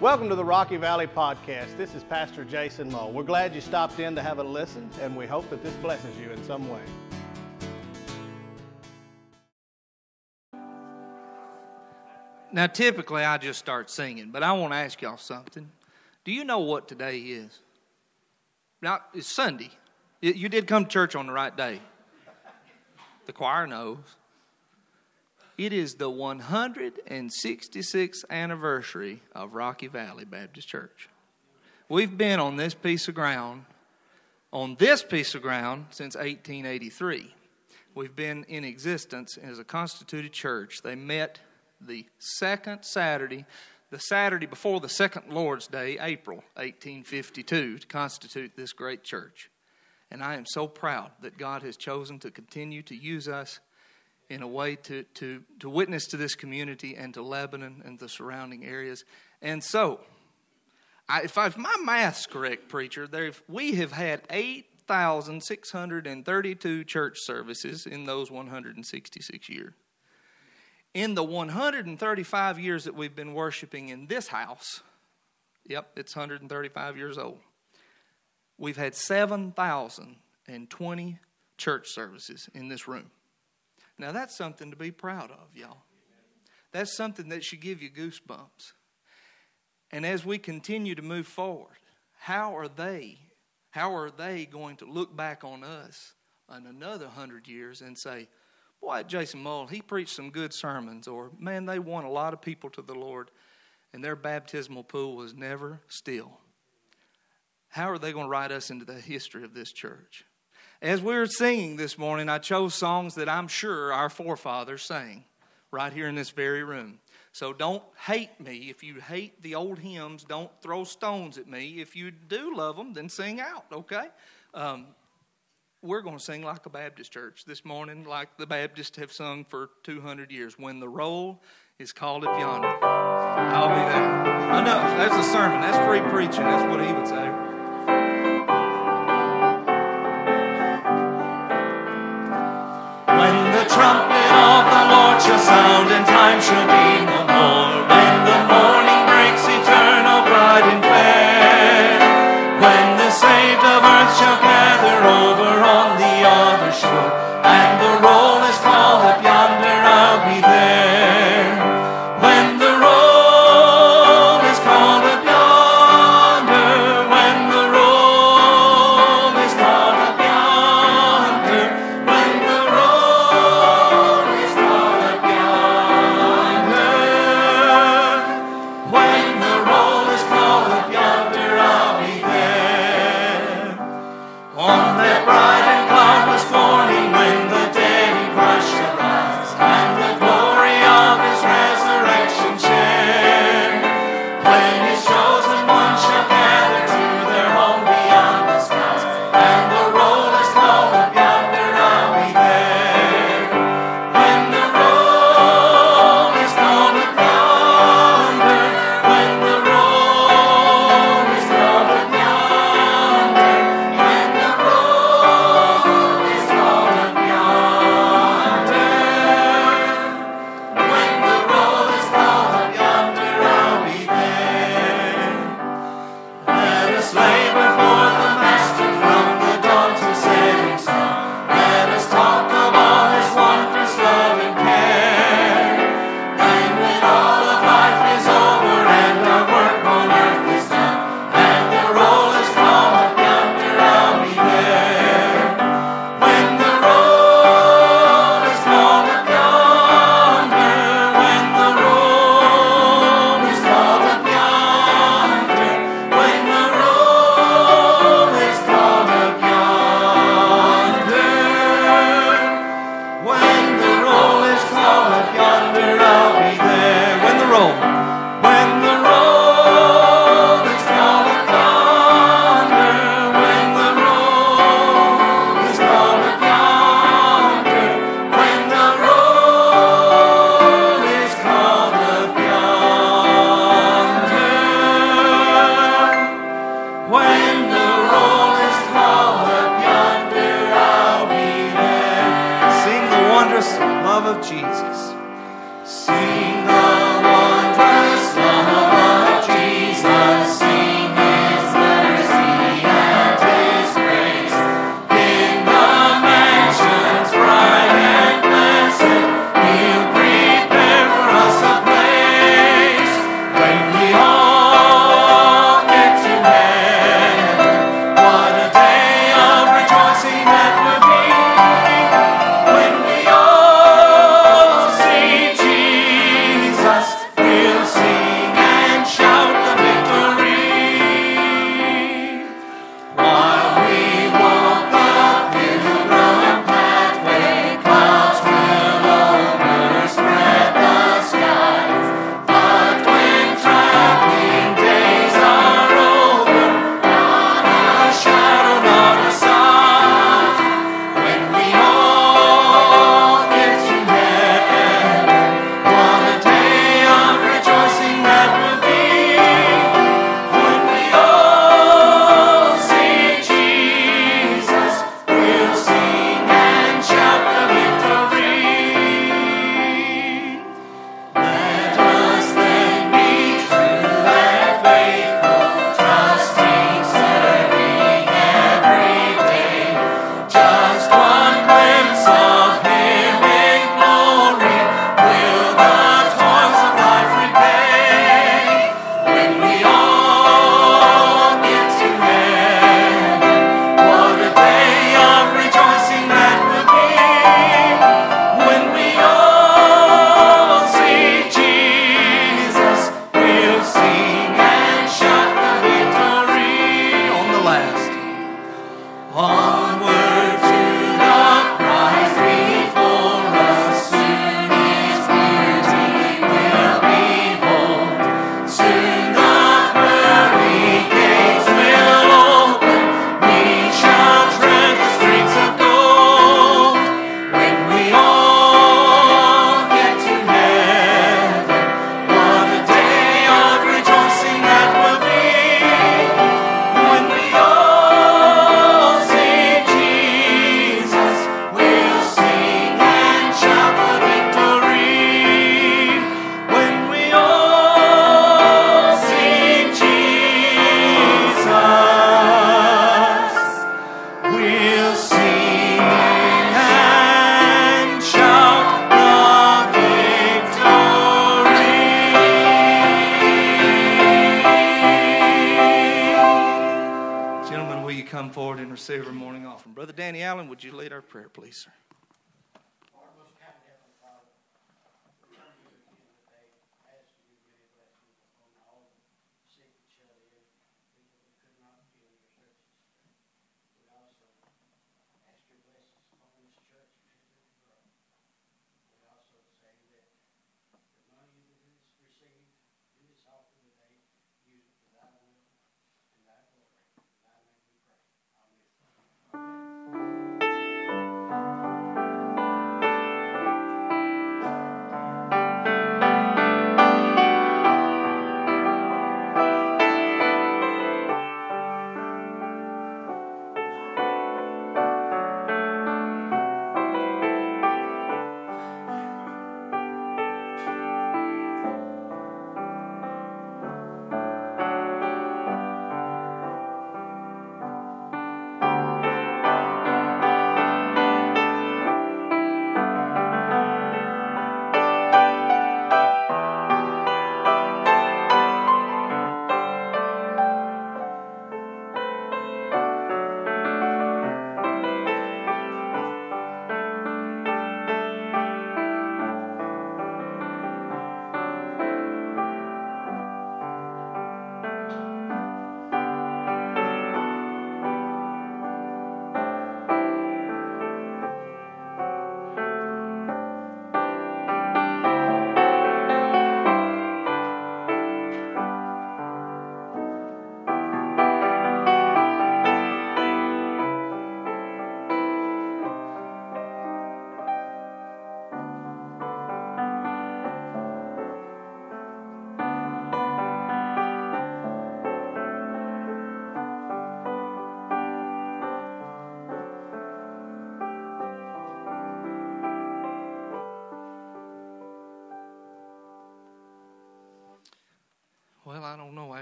Welcome to the Rocky Valley Podcast. This is Pastor Jason Moe. We're glad you stopped in to have a listen, and we hope that this blesses you in some way. Now, typically, I just start singing, but I want to ask y'all something. Do you know what today is? Now, it's Sunday. You did come to church on the right day. The choir knows. It is the 166th anniversary of Rocky Valley Baptist Church. We've been on this piece of ground, on this piece of ground, since 1883. We've been in existence as a constituted church. They met the second Saturday, the Saturday before the second Lord's Day, April 1852, to constitute this great church. And I am so proud that God has chosen to continue to use us in a way to, to, to witness to this community and to Lebanon and the surrounding areas. And so, I, if, I, if my math's correct, preacher, there, we have had 8,632 church services in those 166 years. In the 135 years that we've been worshiping in this house, yep, it's 135 years old, we've had 7,020 church services in this room. Now, that's something to be proud of, y'all. That's something that should give you goosebumps. And as we continue to move forward, how are they, how are they going to look back on us in another hundred years and say, Boy, Jason Mull, he preached some good sermons, or man, they won a lot of people to the Lord, and their baptismal pool was never still. How are they going to write us into the history of this church? As we were singing this morning, I chose songs that I'm sure our forefathers sang right here in this very room. So don't hate me. If you hate the old hymns, don't throw stones at me. If you do love them, then sing out, okay? Um, we're going to sing like a Baptist church this morning, like the Baptists have sung for 200 years. When the roll is called up yonder, I'll be there. Enough. That's a sermon. That's free preaching. That's what he would say. Of the Lord shall sound and time shall be no more,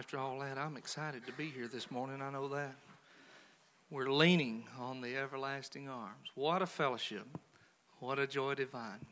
after all that, I'm excited to be here this morning. I know that. We're leaning on the everlasting arms. What a fellowship. What a joy divine.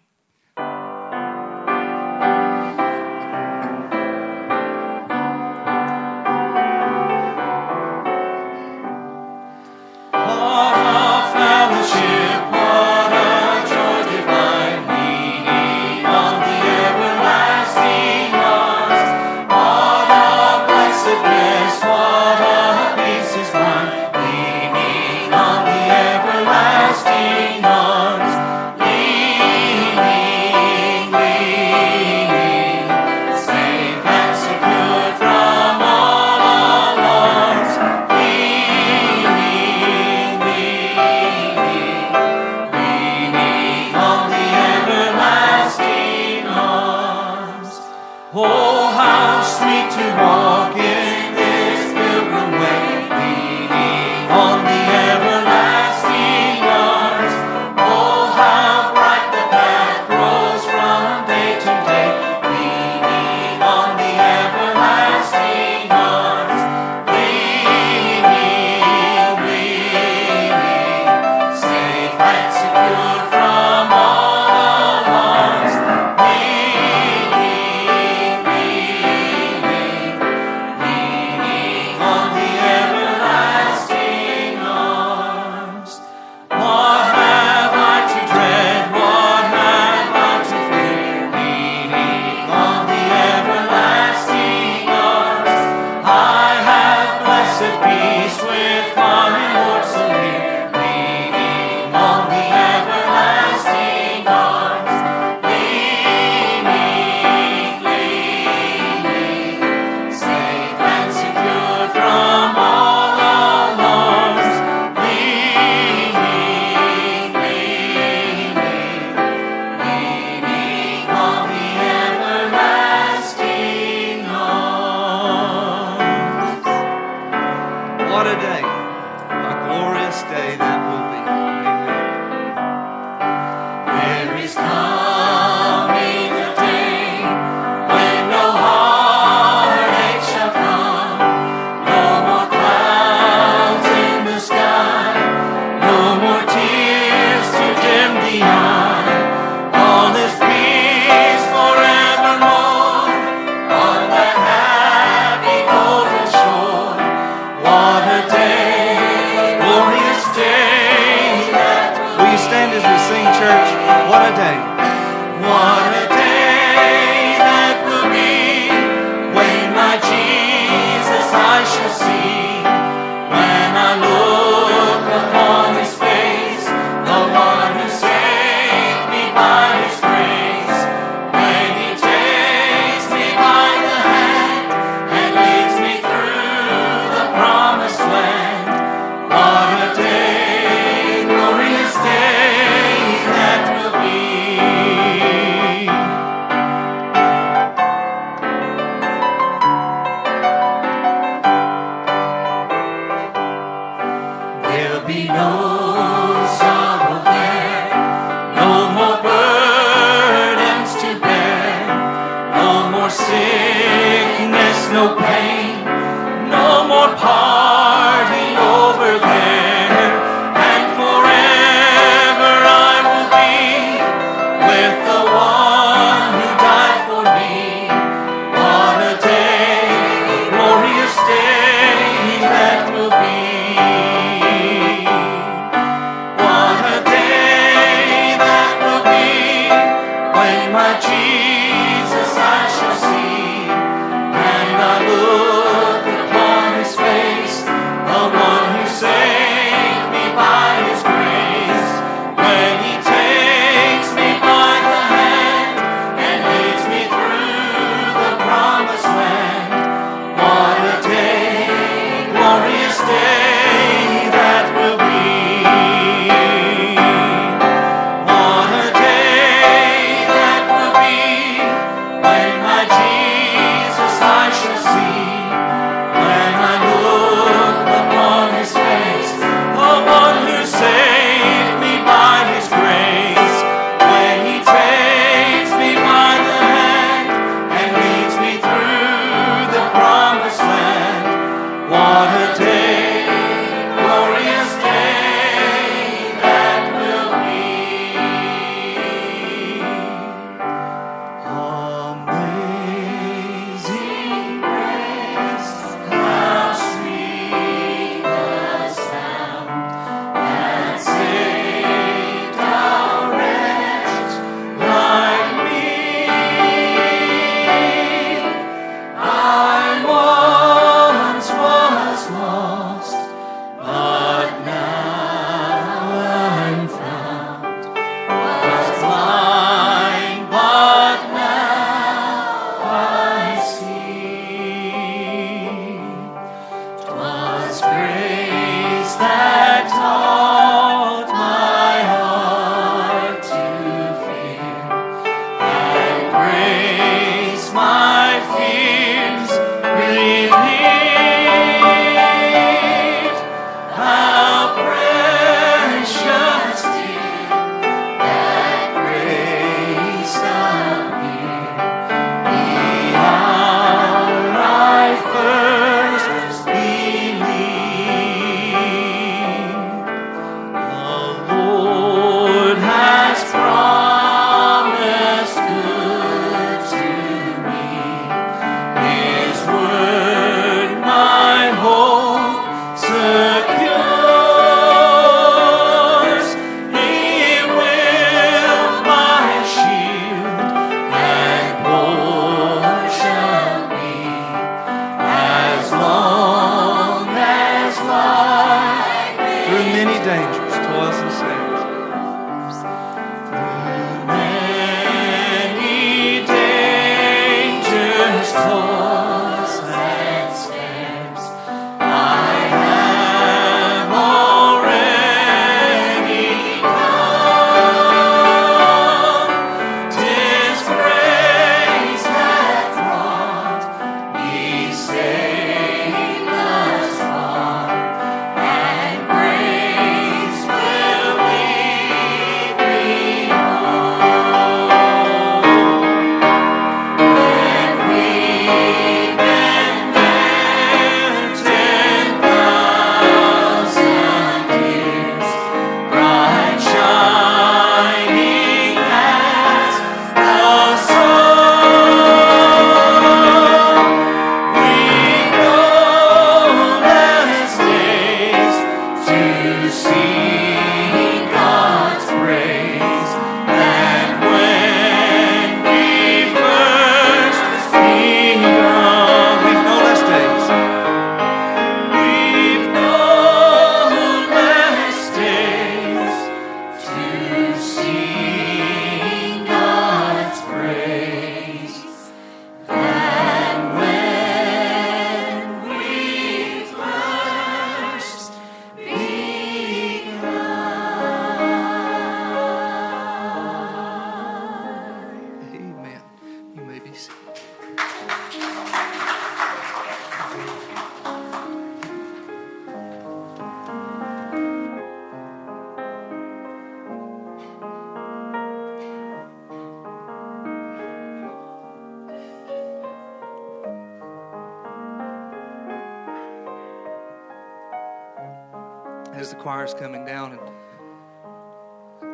As the choir's coming down, and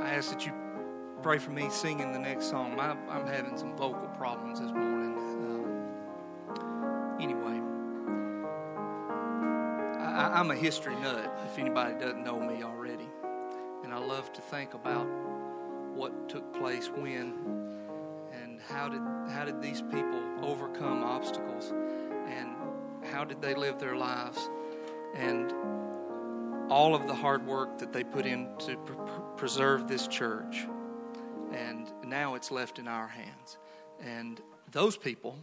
I ask that you pray for me singing the next song. My, I'm having some vocal problems this morning. Um, anyway, I, I'm a history nut, if anybody doesn't know me already. And I love to think about what took place when and how did, how did these people overcome obstacles and how did they live their lives and all of the hard work that they put in to pr- pr- preserve this church. And now it's left in our hands. And those people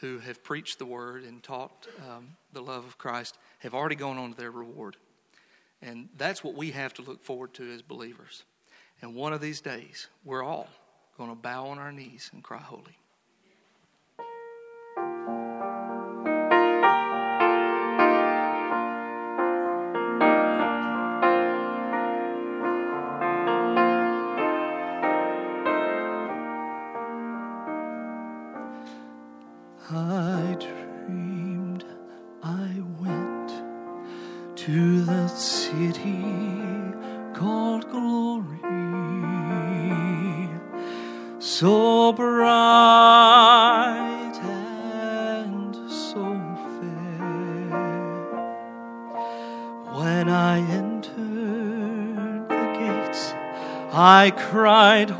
who have preached the word and taught um, the love of Christ have already gone on to their reward. And that's what we have to look forward to as believers. And one of these days, we're all going to bow on our knees and cry, Holy. Cried,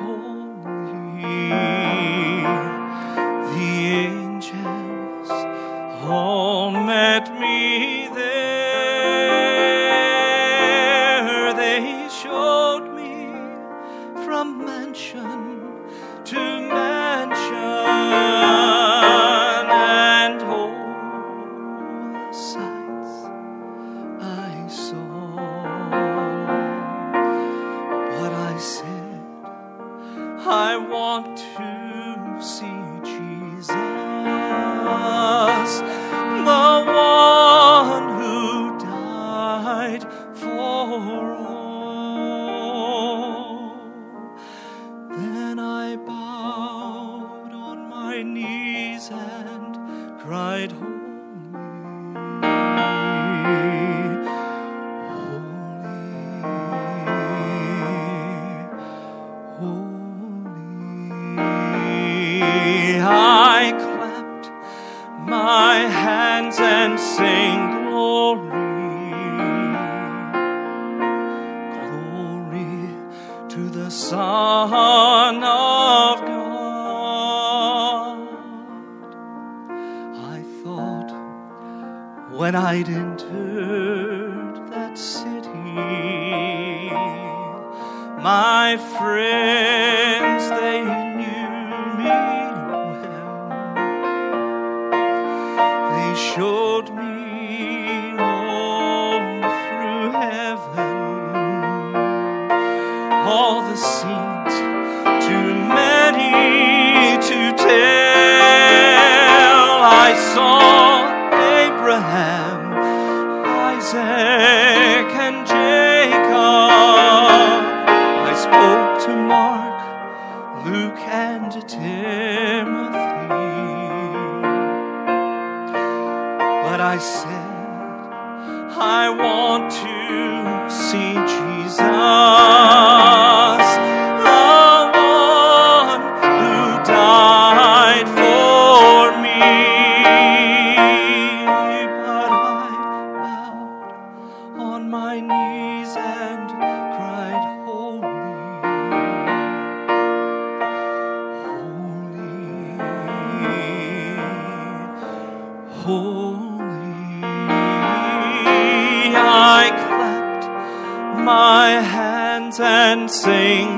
and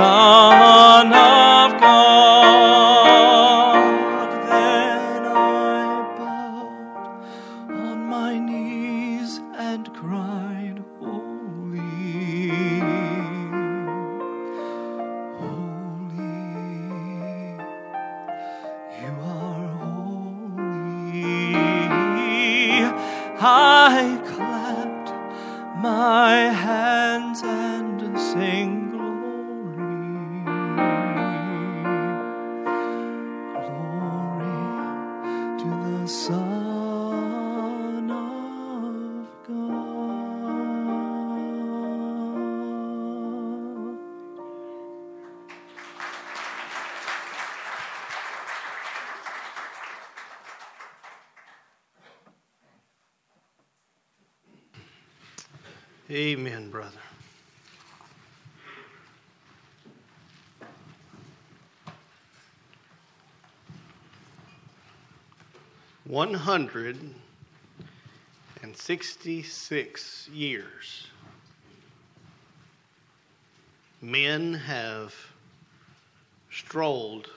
to Amen, brother. One hundred and sixty-six years. Men have strolled,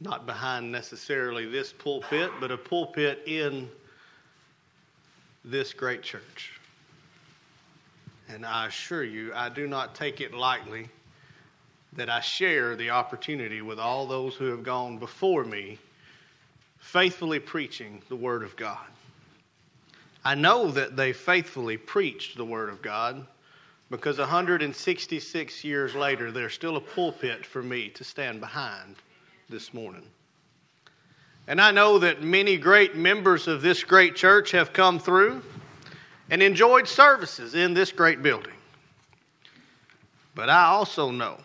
not behind necessarily this pulpit, but a pulpit in this great church. And I assure you, I do not take it lightly that I share the opportunity with all those who have gone before me, faithfully preaching the Word of God. I know that they faithfully preached the Word of God because 166 years later, there's still a pulpit for me to stand behind this morning. And I know that many great members of this great church have come through and enjoyed services in this great building. But I also know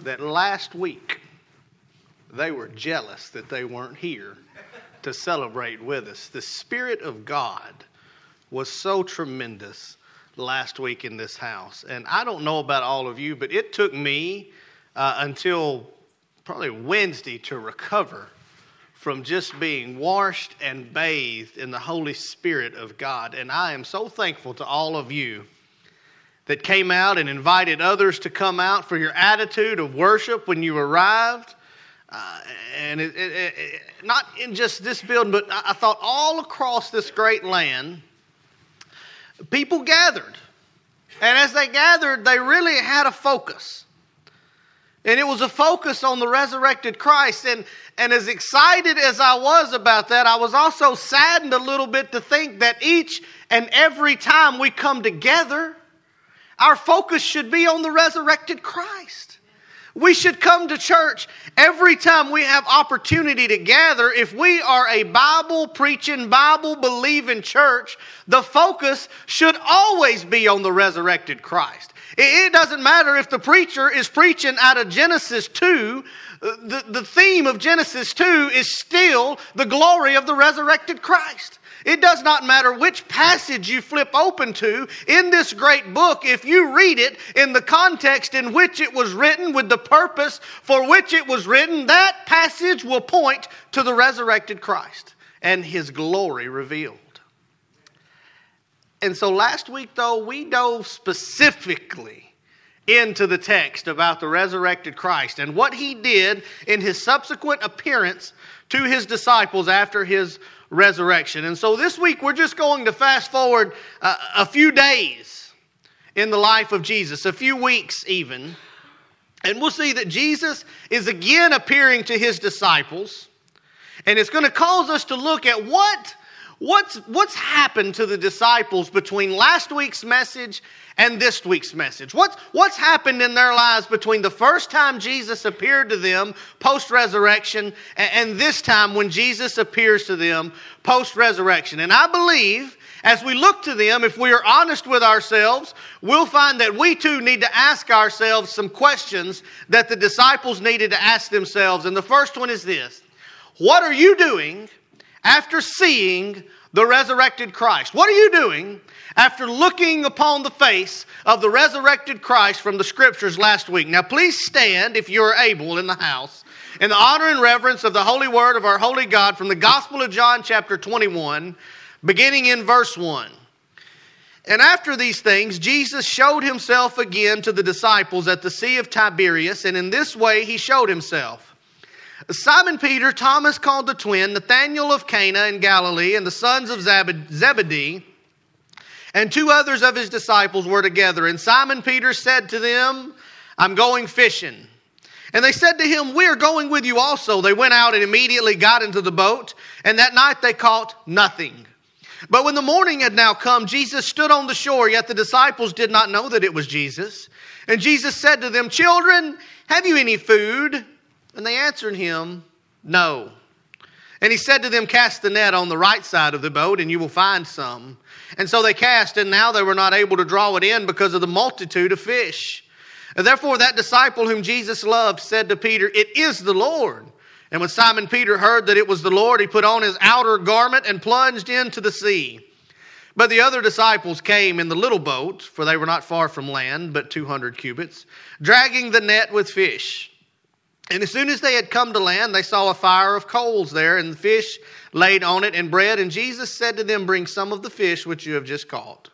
that last week they were jealous that they weren't here to celebrate with us. The Spirit of God was so tremendous last week in this house. And I don't know about all of you, but it took me uh, until probably Wednesday to recover from just being washed and bathed in the Holy Spirit of God. And I am so thankful to all of you that came out and invited others to come out for your attitude of worship when you arrived. Uh, and it, it, it, not in just this building, but I, I thought all across this great land, people gathered. And as they gathered, they really had a focus. And it was a focus on the resurrected Christ. And, and as excited as I was about that, I was also saddened a little bit to think that each and every time we come together, our focus should be on the resurrected Christ. We should come to church every time we have opportunity to gather. If we are a Bible preaching, Bible believing church, the focus should always be on the resurrected Christ. It doesn't matter if the preacher is preaching out of Genesis 2, uh, the, the theme of Genesis 2 is still the glory of the resurrected Christ. It does not matter which passage you flip open to in this great book, if you read it in the context in which it was written, with the purpose for which it was written, that passage will point to the resurrected Christ and his glory revealed. And so last week, though, we dove specifically into the text about the resurrected Christ and what he did in his subsequent appearance to his disciples after his resurrection. And so this week we're just going to fast forward uh, a few days in the life of Jesus, a few weeks even. And we'll see that Jesus is again appearing to his disciples. And it's going to cause us to look at what what's what's happened to the disciples between last week's message and this week's message. What's what's happened in their lives between the first time Jesus appeared to them post resurrection and, and this time when Jesus appears to them post resurrection. And I believe as we look to them, if we are honest with ourselves, we'll find that we too need to ask ourselves some questions that the disciples needed to ask themselves. And the first one is this What are you doing after seeing the resurrected Christ? What are you doing after looking upon the face of the resurrected Christ from the scriptures last week? Now, please stand if you are able in the house in the honor and reverence of the holy word of our holy God from the Gospel of John, chapter 21 beginning in verse 1. And after these things, Jesus showed himself again to the disciples at the Sea of Tiberias, and in this way he showed himself. Simon Peter, Thomas called the twin, Nathanael of Cana in Galilee, and the sons of Zebedee, and two others of his disciples were together. And Simon Peter said to them, I'm going fishing. And they said to him, We are going with you also. They went out and immediately got into the boat, and that night they caught nothing. But when the morning had now come, Jesus stood on the shore, yet the disciples did not know that it was Jesus. And Jesus said to them, Children, have you any food? And they answered him, No. And he said to them, Cast the net on the right side of the boat, and you will find some. And so they cast, and now they were not able to draw it in because of the multitude of fish. And therefore, that disciple whom Jesus loved said to Peter, It is the Lord. And when Simon Peter heard that it was the Lord, he put on his outer garment and plunged into the sea. But the other disciples came in the little boat, for they were not far from land, but 200 cubits, dragging the net with fish. And as soon as they had come to land, they saw a fire of coals there, and the fish laid on it, and bread. And Jesus said to them, Bring some of the fish which you have just caught.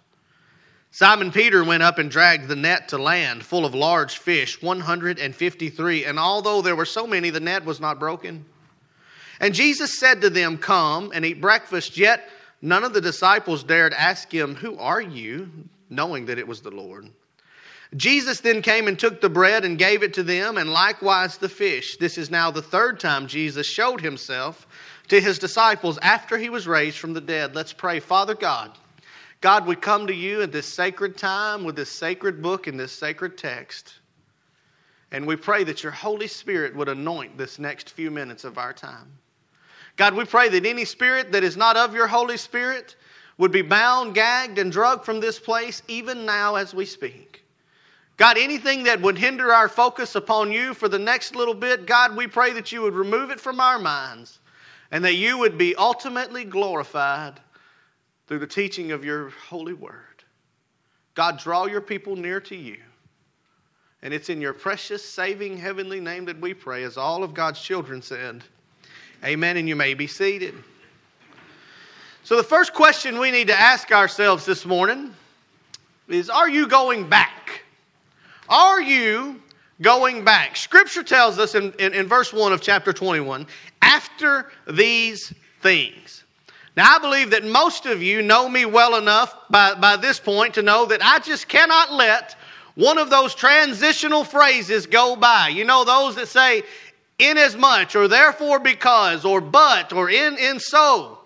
Simon Peter went up and dragged the net to land, full of large fish, 153. And although there were so many, the net was not broken. And Jesus said to them, Come and eat breakfast. Yet none of the disciples dared ask him, Who are you? knowing that it was the Lord. Jesus then came and took the bread and gave it to them, and likewise the fish. This is now the third time Jesus showed himself to his disciples after he was raised from the dead. Let's pray. Father God, God, we come to you at this sacred time with this sacred book and this sacred text. And we pray that your Holy Spirit would anoint this next few minutes of our time. God, we pray that any spirit that is not of your Holy Spirit would be bound, gagged, and drugged from this place even now as we speak. God, anything that would hinder our focus upon you for the next little bit, God, we pray that you would remove it from our minds and that you would be ultimately glorified through the teaching of your holy word. God, draw your people near to you. And it's in your precious, saving, heavenly name that we pray, as all of God's children said. Amen. And you may be seated. So, the first question we need to ask ourselves this morning is Are you going back? Are you going back? Scripture tells us in, in, in verse 1 of chapter 21 after these things. Now, I believe that most of you know me well enough by, by this point to know that I just cannot let one of those transitional phrases go by. You know, those that say, inasmuch, or therefore because, or but, or in, in so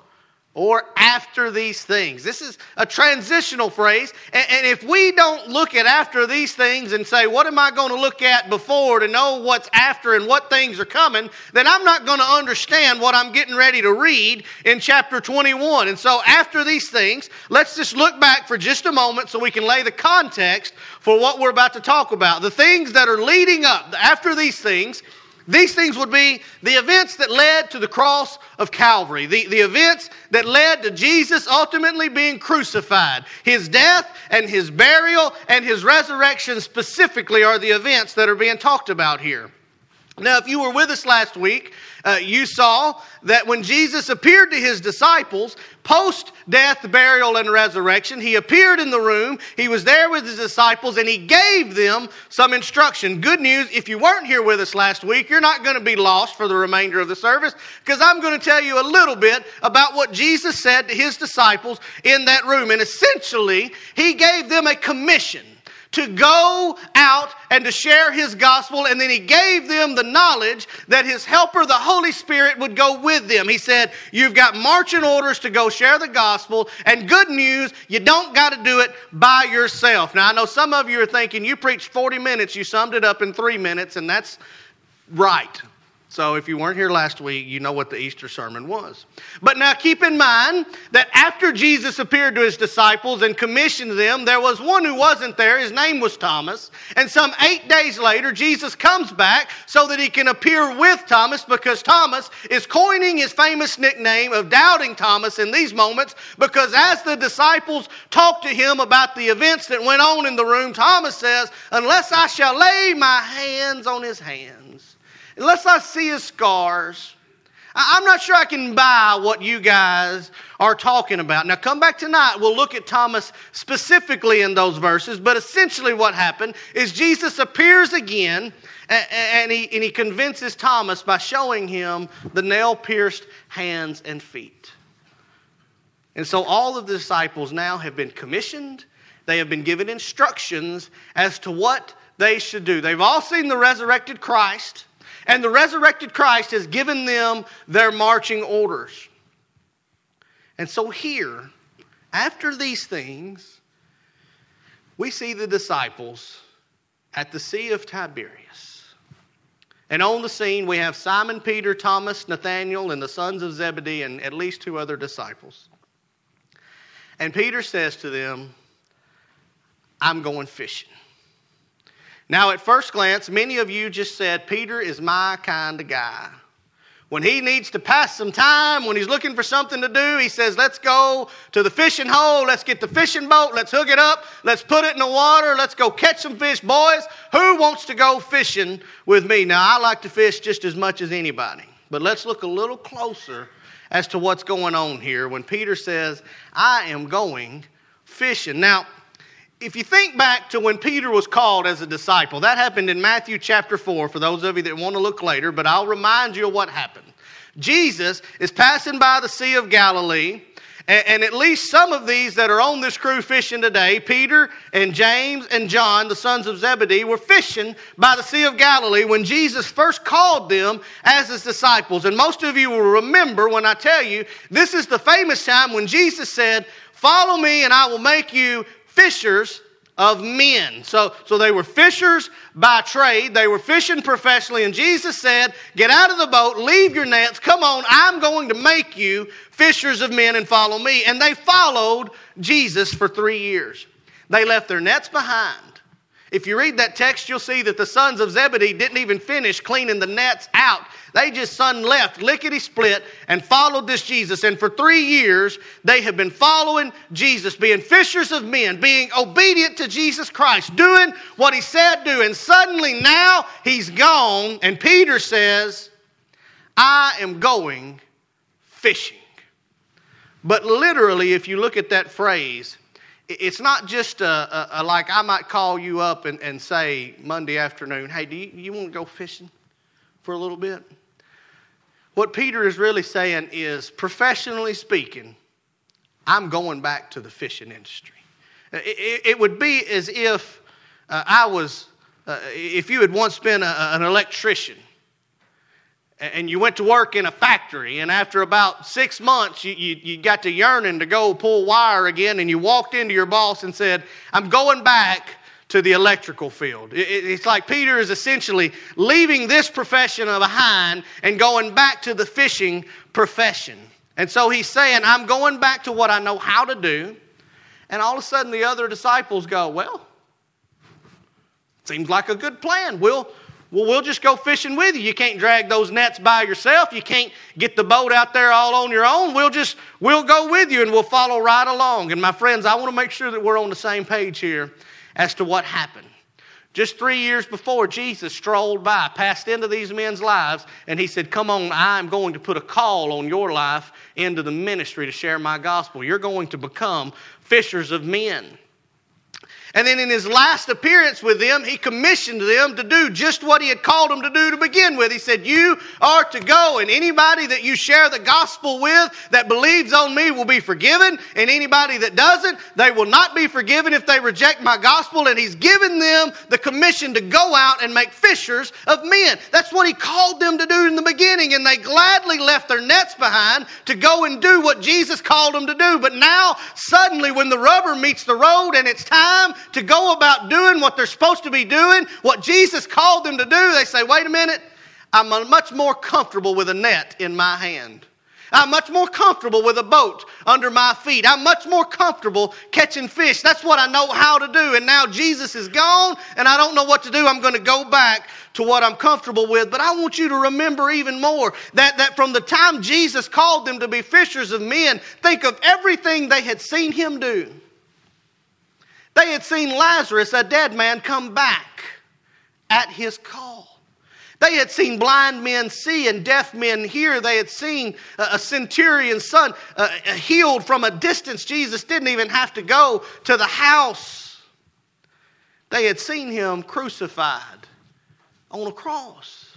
or after these things. This is a transitional phrase. And, and, if we don't look at after these things and say, what am I going to look at before to know what's after and what things are coming, then I'm not going to understand what I'm getting ready to read in chapter 21. And so after these things, let's just look back for just a moment so we can lay the context for what we're about to talk about. The things that are leading up after these things these things would be the events that led to the cross of Calvary, the, the events that led to Jesus ultimately being crucified. His death and his burial and his resurrection specifically are the events that are being talked about here. Now, if you were with us last week, uh, you saw that when Jesus appeared to his disciples, post death, burial, and resurrection, he appeared in the room. He was there with his disciples and he gave them some instruction. Good news if you weren't here with us last week, you're not going to be lost for the remainder of the service because I'm going to tell you a little bit about what Jesus said to his disciples in that room. And essentially, he gave them a commission to go out and to share his gospel. And then he gave them the knowledge that his helper, the Holy Spirit, would go with them. He said, You've got marching orders to go share the gospel. And good news, you don't got to do it by yourself. Now, I know some of you are thinking, You preached 40 minutes, you summed it up in three minutes, and that's right. So if you weren't here last week, you know what the Easter sermon was. But now keep in mind that after Jesus appeared to his disciples and commissioned them, there was one who wasn't there. His name was Thomas. And some eight days later, Jesus comes back so that he can appear with Thomas because Thomas is coining his famous nickname of Doubting Thomas in these moments because as the disciples talk to him about the events that went on in the room, Thomas says, Unless I shall lay my hands on his hands unless I see his scars, I'm not sure I can buy what you guys are talking about. Now, come back tonight. We'll look at Thomas specifically in those verses. But essentially, what happened is Jesus appears again and he, and he convinces Thomas by showing him the nail pierced hands and feet. And so, all of the disciples now have been commissioned, they have been given instructions as to what they should do. They've all seen the resurrected Christ. And the resurrected Christ has given them their marching orders. And so here, after these things, we see the disciples at the Sea of Tiberias. And on the scene, we have Simon Peter, Thomas, Nathanael, and the sons of Zebedee, and at least two other disciples. And Peter says to them, I'm going fishing. Now, at first glance, many of you just said, Peter is my kind of guy. When he needs to pass some time, when he's looking for something to do, he says, Let's go to the fishing hole. Let's get the fishing boat. Let's hook it up. Let's put it in the water. Let's go catch some fish. Boys, who wants to go fishing with me? Now, I like to fish just as much as anybody, but let's look a little closer as to what's going on here when Peter says, I am going fishing. Now, if you think back to when Peter was called as a disciple, that happened in Matthew chapter 4, for those of you that want to look later, but I'll remind you of what happened. Jesus is passing by the Sea of Galilee, and, and, at least some of these that are on this crew fishing today, Peter and James and John, the sons of Zebedee, were fishing by the Sea of Galilee when Jesus first called them as his disciples. And most of you will remember when I tell you, this is the famous time when Jesus said, Follow me, and I will make you fishers of men. So, so they were fishers by trade. They were fishing professionally. And Jesus said, Get out of the boat, leave your nets, come on, I'm going to make you fishers of men and follow me. And they followed Jesus for three years. They left their nets behind. If you read that text, you'll see that the sons of Zebedee didn't even finish cleaning the nets out. They just sun left, lickety split, and followed this Jesus. And for three years, they have been following Jesus, being fishers of men, being obedient to Jesus Christ, doing what he said do. And suddenly now he's gone, and Peter says, I am going fishing. But literally, if you look at that phrase, it's not just a, a, a, like I might call you up and, and say Monday afternoon, hey, do you, you want to go fishing for a little bit? What Peter is really saying is, professionally speaking, I'm going back to the fishing industry. It, it, would be as if uh, I was, uh, if you had once been a, an electrician and you went to work in a factory, and after about six months, you, you, you, got to yearning to go pull wire again, and you walked into your boss and said, I'm going back to the electrical field. It's like Peter is essentially leaving this profession of behind and going back to the fishing profession. And so he's saying, I'm going back to what I know how to do. And all of a sudden, the other disciples go, Well, seems like a good plan. We'll, well, we'll just go fishing with you. You can't drag those nets by yourself. You can't get the boat out there all on your own. We'll just, we'll go with you and we'll follow right along. And my friends, I want to make sure that we're on the same page here as to what happened. Just three years before, Jesus strolled by, passed into these men's lives, and he said, Come on, I'm going to put a call on your life into the ministry to share my gospel. You're going to become fishers of men. And then in his last appearance with them, he commissioned them to do just what he had called them to do to begin with. He said, You are to go, and anybody that you share the gospel with that believes on me will be forgiven, and anybody that doesn't, they will not be forgiven if they reject my gospel. And he's given them the commission to go out and make fishers of men. That's what he called them to do in the beginning, and they gladly left their nets behind to go and do what Jesus called them to do. But now, suddenly, when the rubber meets the road and it's time to go about doing what they're supposed to be doing, what Jesus called them to do, they say, wait a minute, I'm much more comfortable with a net in my hand. I'm much more comfortable with a boat under my feet. I'm much more comfortable catching fish. That's what I know how to do. And now Jesus is gone and I don't know what to do. I'm going to go back to what I'm comfortable with. But I want you to remember even more that, that from the time Jesus called them to be fishers of men, think of everything they had seen him do. They had seen Lazarus, a dead man, come back at his call. They had seen blind men see and deaf men hear. They had seen a centurion's son uh, healed from a distance. Jesus didn't even have to go to the house. They had seen him crucified on a cross.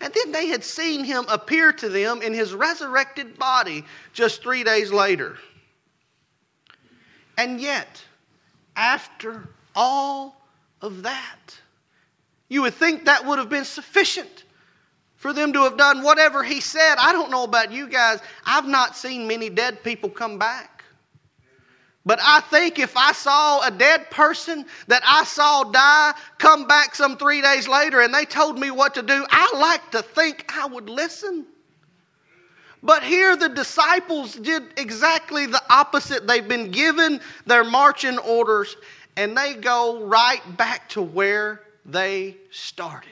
And then they had seen him appear to them in his resurrected body just three days later. And yet, after all of that. You would think that would have been sufficient for them to have done whatever he said. I don't know about you guys. I've not seen many dead people come back. But I think if I saw a dead person that I saw die come back some three days later and they told me what to do, I like to think I would listen. But here the disciples did exactly the opposite. They've been given their marching orders and they go right back to where they started.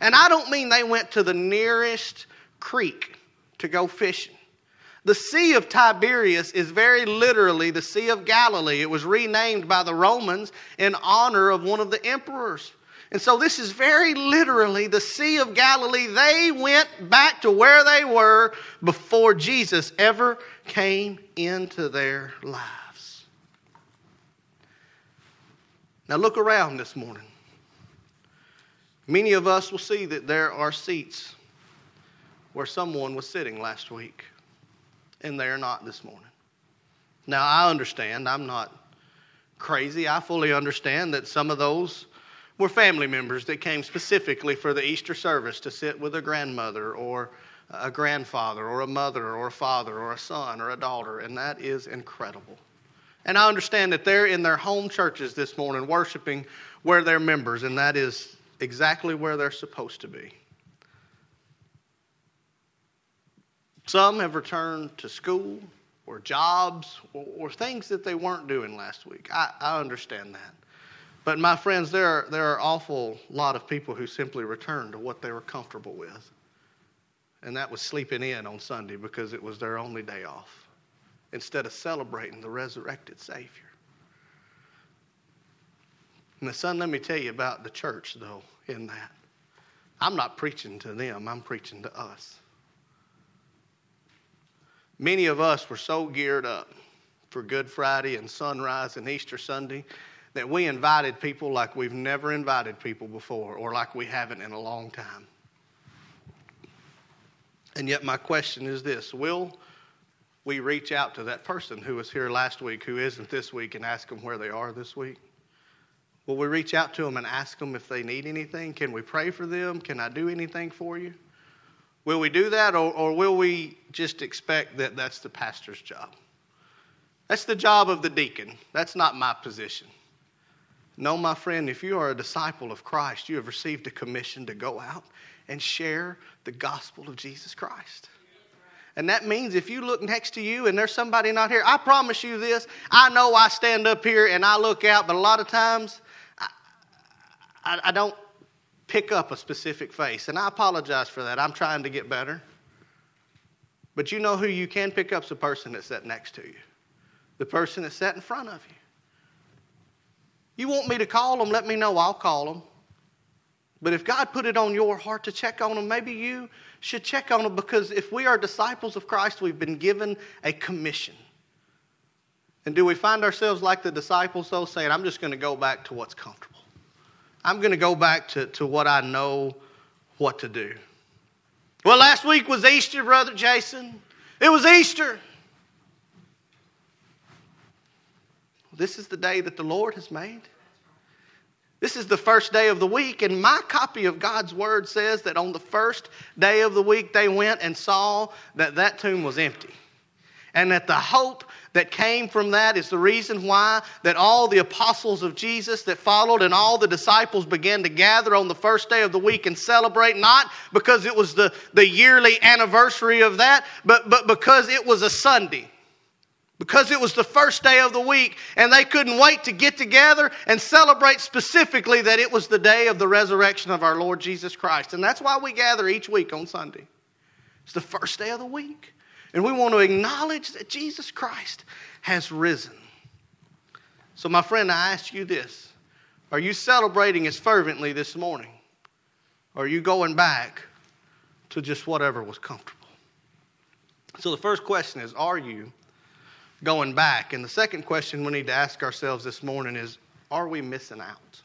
And I don't mean they went to the nearest creek to go fishing. The Sea of Tiberias is very literally the Sea of Galilee. It was renamed by the Romans in honor of one of the emperors. And so this is very literally the Sea of Galilee. They went back to where they were before Jesus ever came into their lives. Now look around this morning. Many of us will see that there are seats where someone was sitting last week, and they are not this morning. Now, I understand, I'm not crazy. I fully understand that some of those were family members that came specifically for the Easter service to sit with a grandmother or a grandfather or a mother or a father or a son or a daughter, and that is incredible. And I understand that they're in their home churches this morning worshiping where they're members, and that is exactly where they're supposed to be. Some have returned to school or jobs or, or things that they weren't doing last week. I, I understand that. But my friends, there are, there are an awful lot of people who simply return to what they were comfortable with. And that was sleeping in on Sunday because it was their only day off instead of celebrating the resurrected Savior. And the son, let me tell you about the church, though, in that. I'm not preaching to them, I'm preaching to us. Many of us were so geared up for Good Friday and sunrise and Easter Sunday that we invited people like we've never invited people before or like we haven't in a long time. And yet, my question is this Will we reach out to that person who was here last week, who isn't this week, and ask them where they are this week? Will we reach out to them and ask them if they need anything? Can we pray for them? Can I do anything for you? Will we do that, or, or will we just expect that that's the pastor's job? That's the job of the deacon. That's not my position. No, my friend, if you are a disciple of Christ, you have received a commission to go out and share the gospel of Jesus Christ. And that means if you look next to you and there's somebody not here, I promise you this. I know I stand up here and I look out, but a lot of times I, I, I don't pick up a specific face. And I apologize for that. I'm trying to get better. But you know who you can pick up is the person that's sat next to you, the person that's sat in front of you. You want me to call them? Let me know. I'll call them. But if God put it on your heart to check on them, maybe you should check on them because if we are disciples of Christ, we've been given a commission. And do we find ourselves like the disciples, though, saying, I'm just going to go back to what's comfortable? I'm going to go back to, to what I know what to do. Well, last week was Easter, Brother Jason. It was Easter. This is the day that the Lord has made. This is the first day of the week, and my copy of God's Word says that on the first day of the week they went and saw that that tomb was empty. And that the hope that came from that is the reason why that all the apostles of Jesus that followed and all the disciples began to gather on the first day of the week and celebrate, not because it was the, the yearly anniversary of that, but, but because it was a Sunday because it was the first day of the week and they couldn't wait to get together and celebrate specifically that it was the day of the resurrection of our Lord Jesus Christ. And that's why we gather each week on Sunday. It's the first day of the week. And we want to acknowledge that Jesus Christ has risen. So, my friend, I ask you this Are you celebrating as fervently this morning? Or are you going back to just whatever was comfortable? So, the first question is Are you going back? And the second question we need to ask ourselves this morning is Are we missing out?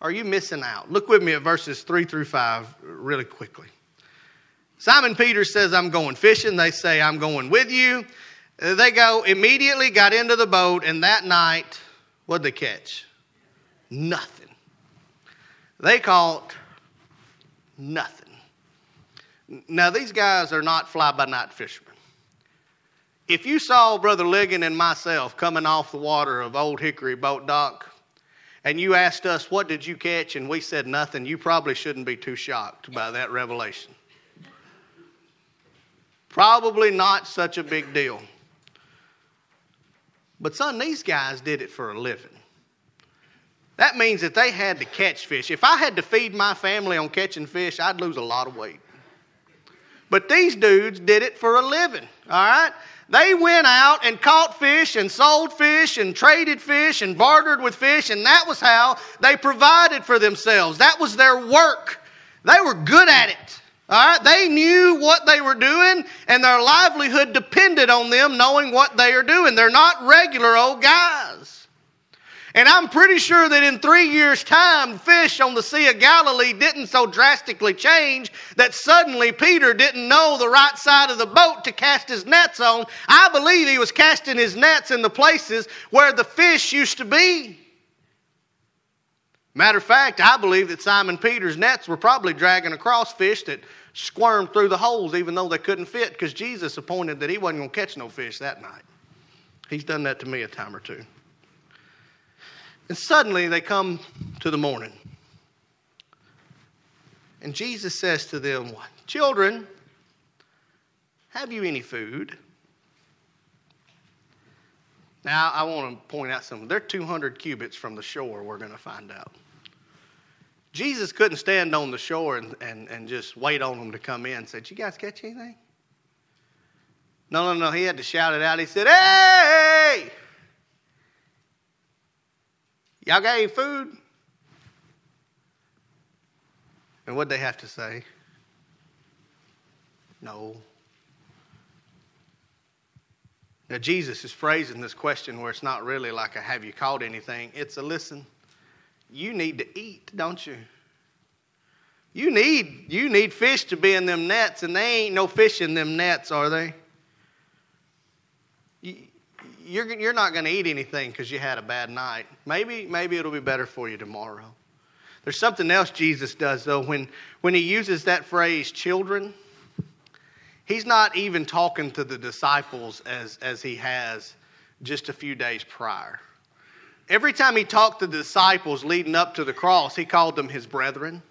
Are you missing out? Look with me at verses 3 through 5 really quickly. Simon Peter says, I'm going fishing. They say, I'm going with you. They go immediately, got into the boat, and that night, what'd they catch? Nothing. They caught nothing. Now, these guys are not fly by night fishermen. If you saw Brother Ligon and myself coming off the water of Old Hickory Boat Dock, and you asked us, What did you catch? and we said nothing, you probably shouldn't be too shocked by that revelation. Probably not such a big deal. But, son, these guys did it for a living. That means that they had to catch fish. If I had to feed my family on catching fish, I'd lose a lot of weight. But these dudes did it for a living, all right? They went out and caught fish and sold fish and traded fish and bartered with fish, and that was how they provided for themselves. That was their work. They were good at it. All right, they knew what they were doing, and their livelihood depended on them knowing what they are doing. They're not regular old guys. And I'm pretty sure that in three years' time, fish on the Sea of Galilee didn't so drastically change that suddenly Peter didn't know the right side of the boat to cast his nets on. I believe he was casting his nets in the places where the fish used to be. Matter of fact, I believe that Simon Peter's nets were probably dragging across fish that squirmed through the holes even though they couldn't fit because Jesus appointed that he wasn't going to catch no fish that night. He's done that to me a time or two. And suddenly they come to the morning. And Jesus says to them? Children, have you any food? Now, I want to point out something. They're 200 cubits from the shore, we're going to find out. Jesus couldn't stand on the shore and, and, and just wait on them to come in and say, you guys catch anything? No, no, no. He had to shout it out. He said, Hey! Y'all got any food? And what'd they have to say? No. Now, Jesus is phrasing this question where it's not really like a have you caught anything? It's a listen, you need to eat, don't you? You need, you need fish to be in them nets, and they ain't no fish in them nets, are they? You're, you're not going to eat anything because you had a bad night. Maybe, maybe it'll be better for you tomorrow. There's something else Jesus does, though. When, when he uses that phrase, children, he's not even talking to the disciples as, as he has just a few days prior. Every time he talked to the disciples leading up to the cross, he called them his brethren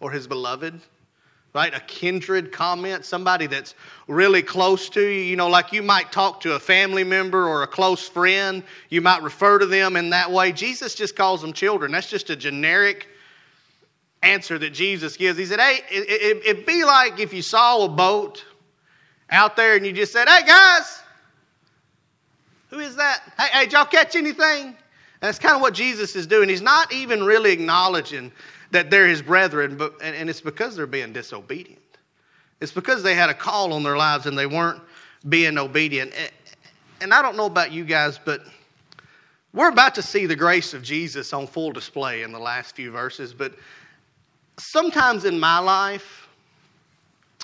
or his beloved right? A kindred comment, somebody that's really close to you. You know, like you might talk to a family member or a close friend, you might refer to them in that way. Jesus just calls them children. That's just a generic answer that Jesus gives. He said, Hey, it, would be like if you saw a boat out there and you just said, Hey, guys, who is that? Hey, hey, did y'all catch anything? And that's kind of what Jesus is doing. He's not even really acknowledging that they're his brethren, but, and, and it's because they're being disobedient. It's because they had a call on their lives and they weren't being obedient. And, and I don't know about you guys, but we're about to see the grace of Jesus on full display in the last few verses. But sometimes in my life,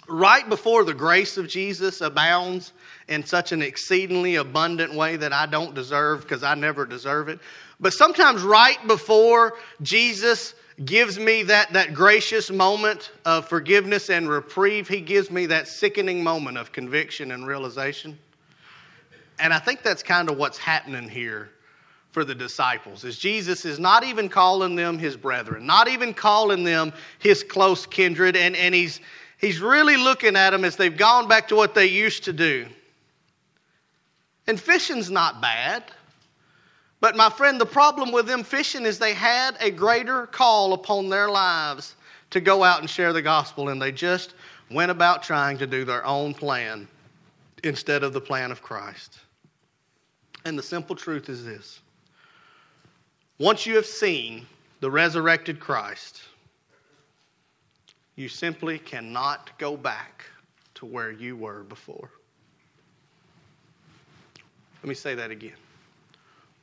right before the grace of Jesus abounds in such an exceedingly abundant way that I don't deserve because I never deserve it. But sometimes, right before Jesus gives me that, that gracious moment of forgiveness and reprieve, he gives me that sickening moment of conviction and realization. And I think that's kind of what's happening here for the disciples is Jesus is not even calling them his brethren, not even calling them his close kindred, and, and he's he's really looking at them as they've gone back to what they used to do. And fishing's not bad. But my friend, the problem with them fishing is they had a greater call upon their lives to go out and share the gospel, and they just went about trying to do their own plan instead of the plan of Christ. And the simple truth is this once you have seen the resurrected Christ, you simply cannot go back to where you were before. Let me say that again.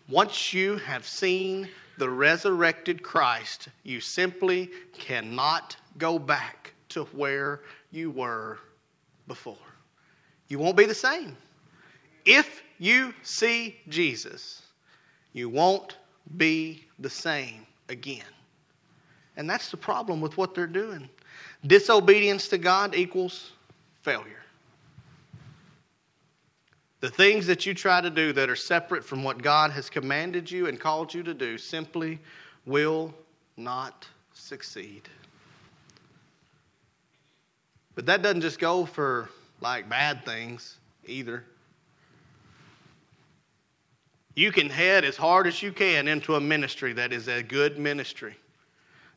Once you have seen the resurrected Christ, you simply cannot go back to where you were before. You won't be the same. If you see Jesus, you won't be the same again. And that's the problem with what they're doing. Disobedience to God equals failure. The things that you try to do that are separate from what God has commanded you and called you to do simply will not succeed. But that doesn't just go for like bad things either. You can head as hard as you can into a ministry that is a good ministry,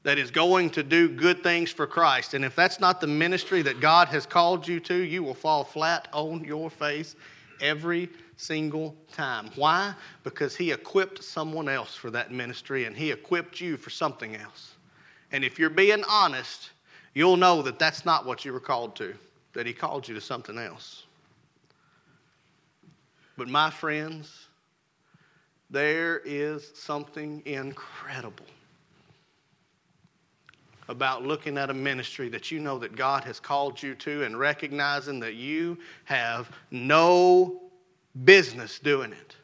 that is going to do good things for Christ. And if that's not the ministry that God has called you to, you will fall flat on your face every single time. Why? Because He equipped someone else for that ministry and He equipped you for something else. And if you're being honest, you'll know that that's not what you were called to, that He called you to something else. But my friends, there is something incredible about looking at a ministry that you know that God has called you to and recognizing that you have no business doing it.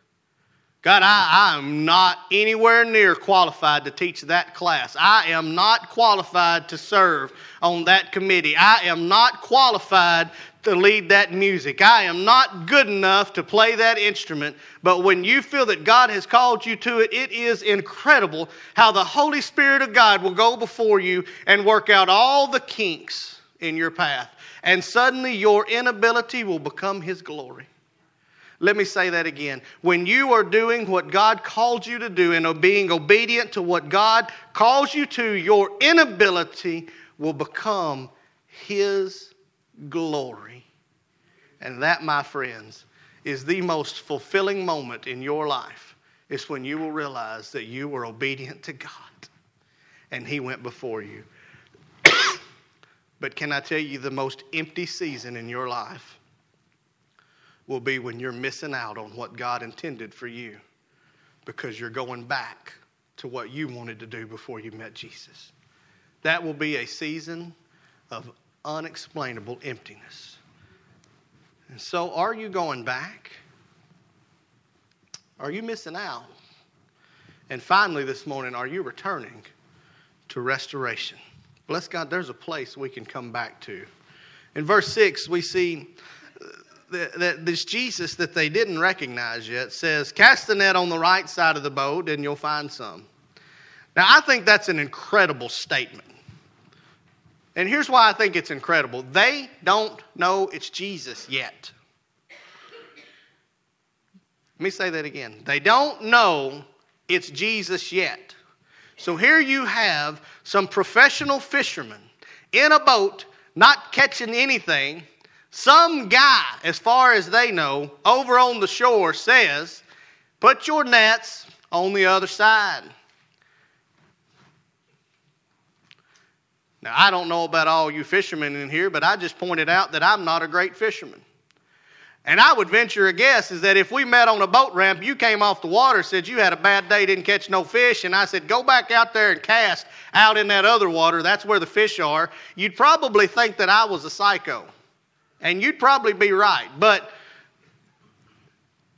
God, I, I am not anywhere near qualified to teach that class. I am not qualified to serve on that committee. I am not qualified to lead that music. I am not good enough to play that instrument. But when you feel that God has called you to it, it is incredible how the Holy Spirit of God will go before you and work out all the kinks in your path. And suddenly your inability will become His glory. Let me say that again. When you are doing what God called you to do and being obedient to what God calls you to, your inability will become His glory. And that, my friends, is the most fulfilling moment in your life. It's when you will realize that you were obedient to God and He went before you. but can I tell you the most empty season in your life? Will be when you're missing out on what God intended for you because you're going back to what you wanted to do before you met Jesus. That will be a season of unexplainable emptiness. And so, are you going back? Are you missing out? And finally, this morning, are you returning to restoration? Bless God, there's a place we can come back to. In verse 6, we see that this Jesus that they didn't recognize yet says, Cast the net on the right side of the boat and you'll find some. Now, I think that's an incredible statement. And here's why I think it's incredible they don't know it's Jesus yet. Let me say that again. They don't know it's Jesus yet. So here you have some professional fishermen in a boat, not catching anything some guy, as far as they know, over on the shore says, Put your nets on the other side. Now, I don't know about all you fishermen in here, but I just pointed out that I'm not a great fisherman. And I would venture a guess is that if we met on a boat ramp, you came off the water, said you had a bad day, didn't catch no fish, and I said, go back out there and cast out in that other water, that's where the fish are, you'd probably think that I was a psycho. And you'd probably be right. But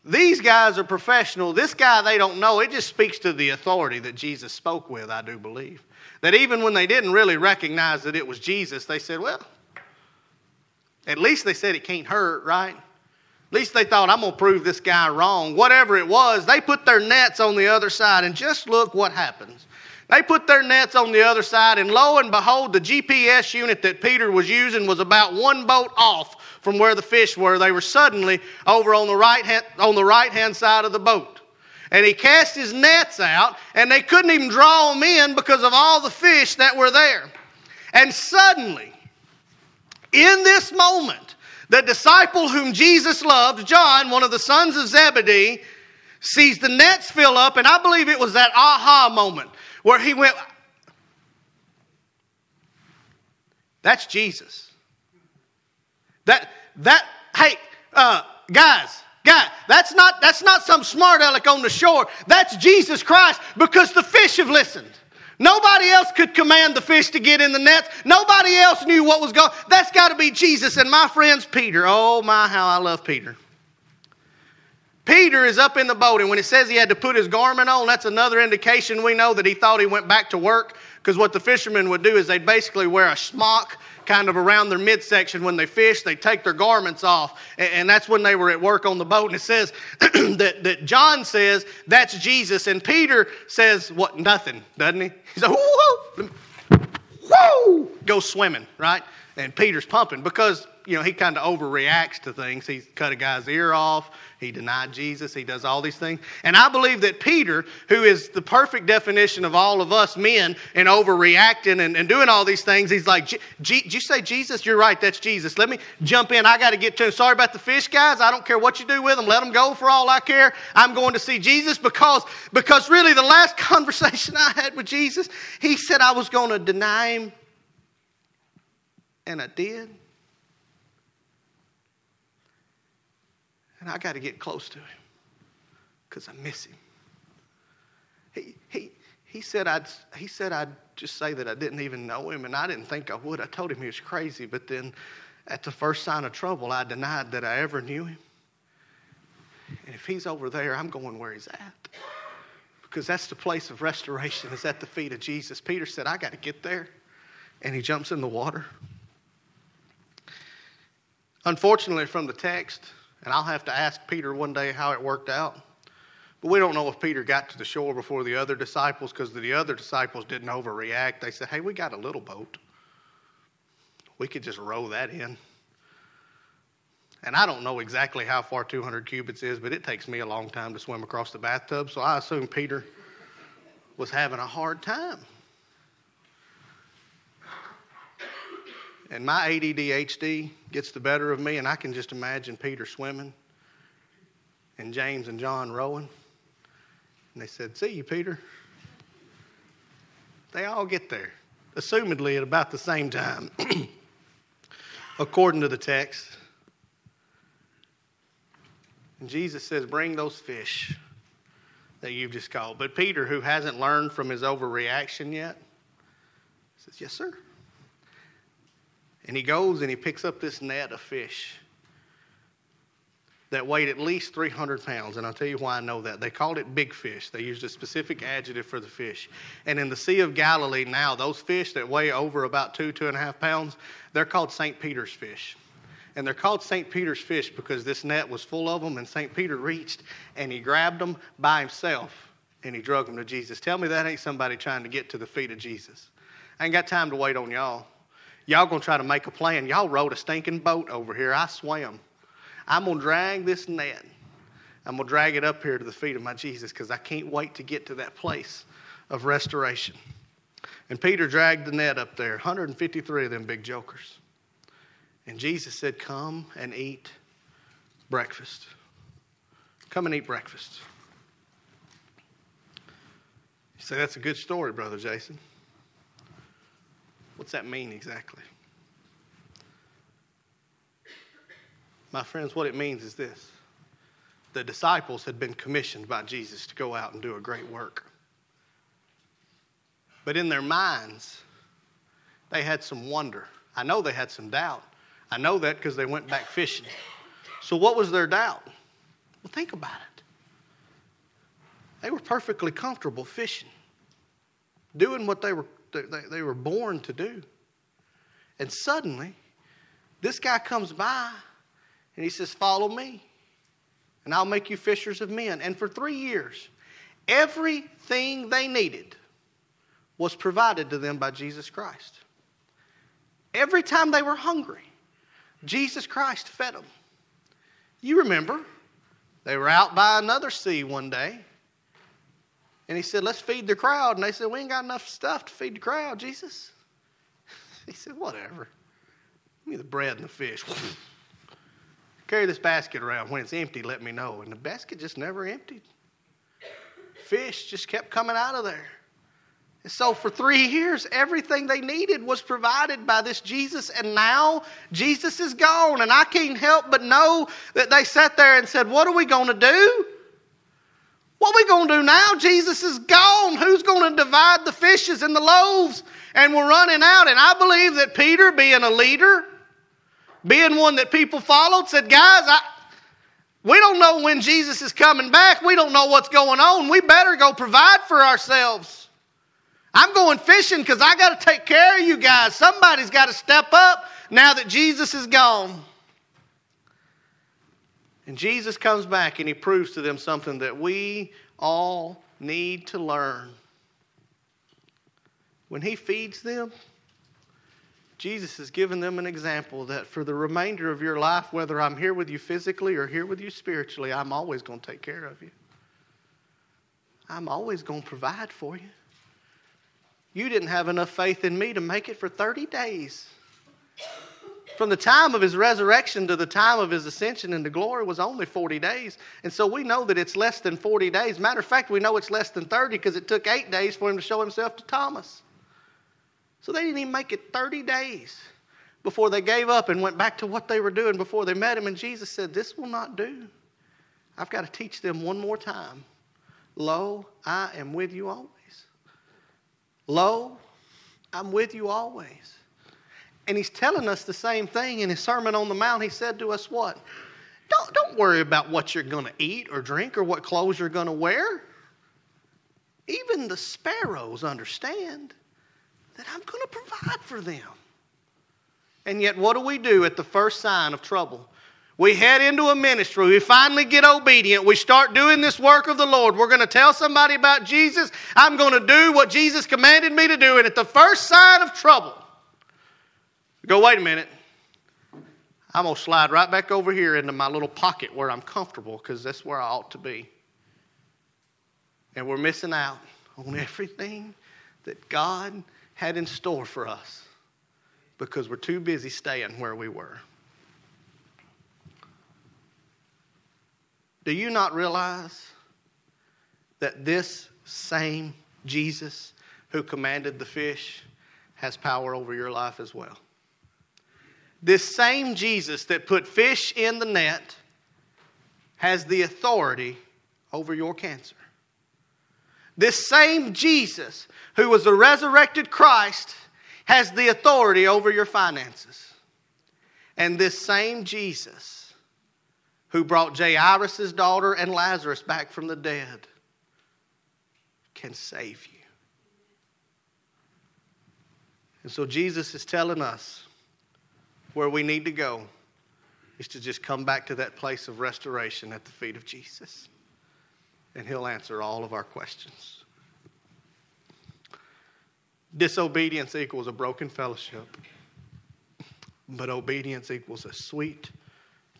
these guys are professional. This guy they don't know. It just speaks to the authority that Jesus spoke with, I do believe. That even when they didn't really recognize that it was Jesus, they said, well, at least they said it can't hurt, right? At least they thought, I'm going to prove this guy wrong. Whatever it was, they put their nets on the other side, and just look what happens. They put their nets on the other side, and lo and behold, the GPS unit that Peter was using was about one boat off from where the fish were. They were suddenly over on the right hand, on the right hand side of the boat. And he cast his nets out, and they couldn't even draw them in because of all the fish that were there. And suddenly, in this moment, the disciple whom Jesus loved, John, one of the sons of Zebedee, sees the nets fill up, and I believe it was that aha moment where he went, That's Jesus. That, that, hey, uh, guys, guys, that's not, that's not some smart aleck on the shore. That's Jesus Christ because the fish have listened. Nobody else could command the fish to get in the nets. Nobody else knew what was going. That's got to be Jesus. And my friend's Peter. Oh my, how I love Peter. Peter is up in the boat, and when it says he had to put his garment on, that's another indication we know that he thought he went back to work. Because what the fishermen would do is they'd basically wear a smock kind of around their midsection when they fish. They take their garments off, and, that's when they were at work on the boat. And it says that, that John says that's Jesus, and Peter says what? Nothing, doesn't he? He's like, whoa, whoa, go swimming, right? And Peter's pumping because you know he kind of overreacts to things. He cut a guy's ear off. He denied Jesus. He does all these things. And I believe that Peter, who is the perfect definition of all of us men and overreacting and, and doing all these things, he's like, Did you say Jesus? You're right, that's Jesus. Let me jump in. I got to get to him. Sorry about the fish, guys. I don't care what you do with them. Let them go for all I care. I'm going to see Jesus because, because really the last conversation I had with Jesus, he said I was going to deny him. And I did. And I got to get close to him because I miss him. He, he, he, said I'd, he said I'd just say that I didn't even know him, and I didn't think I would. I told him he was crazy, but then at the first sign of trouble, I denied that I ever knew him. And if he's over there, I'm going where he's at. Because that's the place of restoration, is at the feet of Jesus. Peter said, I got to get there. And he jumps in the water. Unfortunately, from the text, and I'll have to ask Peter one day how it worked out. But we don't know if Peter got to the shore before the other disciples because the other disciples didn't overreact. They said, hey, we got a little boat. We could just row that in. And I don't know exactly how far 200 cubits is, but it takes me a long time to swim across the bathtub, so I assume Peter was having a hard time. And my ADDHD gets the better of me, and I can just imagine Peter swimming and James and John rowing. And they said, See you, Peter. They all get there, assumedly at about the same time, according to the text. And Jesus says, Bring those fish that you've just caught. But Peter, who hasn't learned from his overreaction yet, says, Yes, sir. And he goes and he picks up this net of fish that weighed at least 300 pounds. And I'll tell you why I know that. They called it big fish. They used a specific adjective for the fish. And in the Sea of Galilee now, those fish that weigh over about two, two and a half pounds, they're called St. Peter's fish. And they're called St. Peter's fish because this net was full of them, and St. Peter reached and he grabbed them by himself and he drug them to Jesus. Tell me that ain't somebody trying to get to the feet of Jesus. I ain't got time to wait on y'all. Y'all gonna try to make a plan. Y'all rowed a stinking boat over here. I swam. I'm gonna drag this net. I'm gonna drag it up here to the feet of my Jesus because I can't wait to get to that place of restoration. And Peter dragged the net up there, 153 of them big jokers. And Jesus said, Come and eat breakfast. Come and eat breakfast. You say, that's a good story, Brother Jason. What's that mean exactly? My friends, what it means is this the disciples had been commissioned by Jesus to go out and do a great work. But in their minds, they had some wonder. I know they had some doubt. I know that because they went back fishing. So, what was their doubt? Well, think about it. They were perfectly comfortable fishing, doing what they were, they, they were born to do. And suddenly, this guy comes by and he says, Follow me, and I'll make you fishers of men. And for three years, everything they needed was provided to them by Jesus Christ. Every time they were hungry, Jesus Christ fed them. You remember, they were out by another sea one day, and he said, Let's feed the crowd. And they said, We ain't got enough stuff to feed the crowd, Jesus. He said, Whatever. Give me the bread and the fish. Carry this basket around. When it's empty, let me know. And the basket just never emptied. Fish just kept coming out of there. And so for three years, everything they needed was provided by this Jesus, and now Jesus is gone. And I can't help but know that they sat there and said, What are we going to do? What are we going to do now? Jesus is gone. Who's going to divide the fishes and the loaves? And we're running out. And I believe that Peter, being a leader, being one that people followed, said, Guys, I, we don't know when Jesus is coming back. We don't know what's going on. We better go provide for ourselves. I'm going fishing because I got to take care of you guys. Somebody's got to step up now that Jesus is gone. And Jesus comes back and he proves to them something that we all need to learn. When he feeds them, Jesus has given them an example that for the remainder of your life, whether I'm here with you physically or here with you spiritually, I'm always going to take care of you. I'm always going to provide for you. You didn't have enough faith in me to make it for 30 days. From the time of his resurrection to the time of his ascension into glory was only 40 days. And so we know that it's less than 40 days. Matter of fact, we know it's less than 30 because it took eight days for him to show himself to Thomas. So they didn't even make it 30 days before they gave up and went back to what they were doing before they met him. And Jesus said, This will not do. I've got to teach them one more time. Lo, I am with you always. Lo, I'm with you always. And he's telling us the same thing in his Sermon on the Mount. He said to us, What? Don't, don't worry about what you're going to eat or drink or what clothes you're going to wear. Even the sparrows understand that I'm going to provide for them. And yet, what do we do at the first sign of trouble? We head into a ministry. We finally get obedient. We start doing this work of the Lord. We're going to tell somebody about Jesus. I'm going to do what Jesus commanded me to do. And at the first sign of trouble, go, wait a minute. I'm going to slide right back over here into my little pocket where I'm comfortable because that's where I ought to be. And we're missing out on everything that God had in store for us because we're too busy staying where we were. Do you not realize that this same Jesus who commanded the fish has power over your life as well? This same Jesus that put fish in the net has the authority over your cancer. This same Jesus who was the resurrected Christ, has the authority over your finances. And this same Jesus who brought Jairus' daughter and Lazarus back from the dead can save you. And so Jesus is telling us where we need to go is to just come back to that place of restoration at the feet of Jesus. And he'll answer all of our questions. Disobedience equals a broken fellowship, but obedience equals a sweet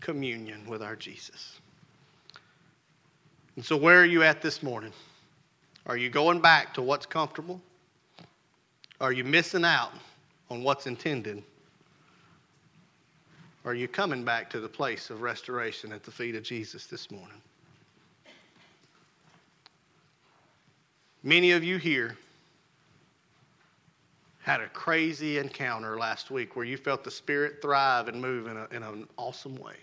communion with our Jesus. And so, where are you at this morning? Are you going back to what's comfortable? Are you missing out on what's intended? Are you coming back to the place of restoration at the feet of Jesus this morning? Many of you here had a crazy encounter last week where you felt the Spirit thrive and move in, a, in an awesome way.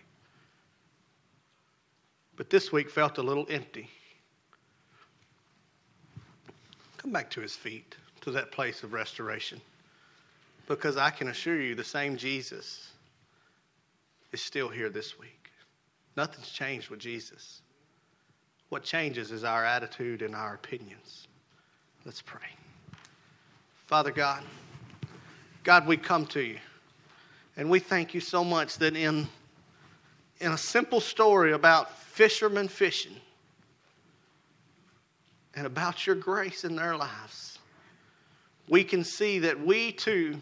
But this week felt a little empty. Come back to his feet, to that place of restoration. Because I can assure you, the same Jesus is still here this week. Nothing's changed with Jesus. What changes is our attitude and our opinions. Let's pray. Father God, God, we come to you and we thank you so much that in, in a simple story about fishermen fishing and about your grace in their lives, we can see that we too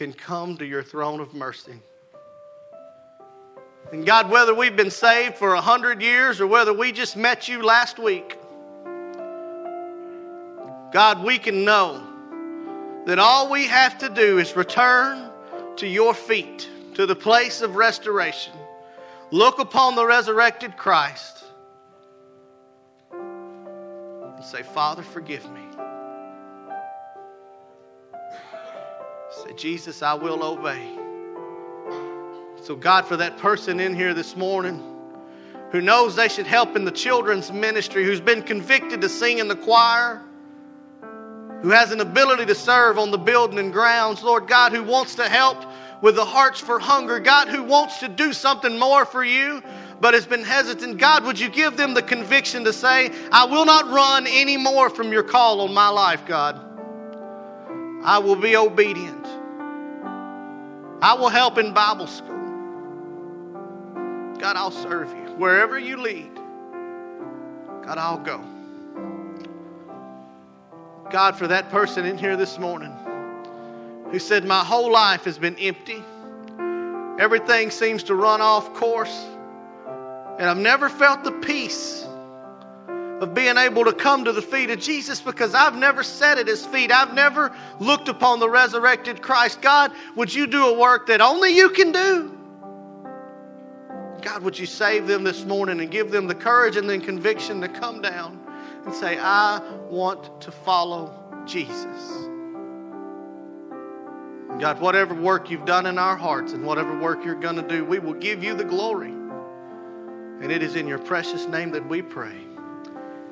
can come to your throne of mercy. And God, whether we've been saved for a hundred years or whether we just met you last week, God, we can know that all we have to do is return to your feet, to the place of restoration, look upon the resurrected Christ, and say, Father, forgive me. Jesus, I will obey. So, God, for that person in here this morning who knows they should help in the children's ministry, who's been convicted to sing in the choir, who has an ability to serve on the building and grounds, Lord God, who wants to help with the hearts for hunger, God, who wants to do something more for you, but has been hesitant. God, would you give them the conviction to say, I will not run any more from your call on my life, God? I will be obedient. I will help in Bible school. God, I'll serve you. Wherever you lead, God, I'll go. God, for that person in here this morning who said, My whole life has been empty. Everything seems to run off course. And I've never felt the peace of being able to come to the feet of Jesus because I've never sat at his feet. I've never looked upon the resurrected Christ. God, would you do a work that only you can do? God, would you save them this morning and give them the courage and the conviction to come down and say, I want to follow Jesus. God, whatever work you've done in our hearts and whatever work you're going to do, we will give you the glory. And it is in your precious name that we pray.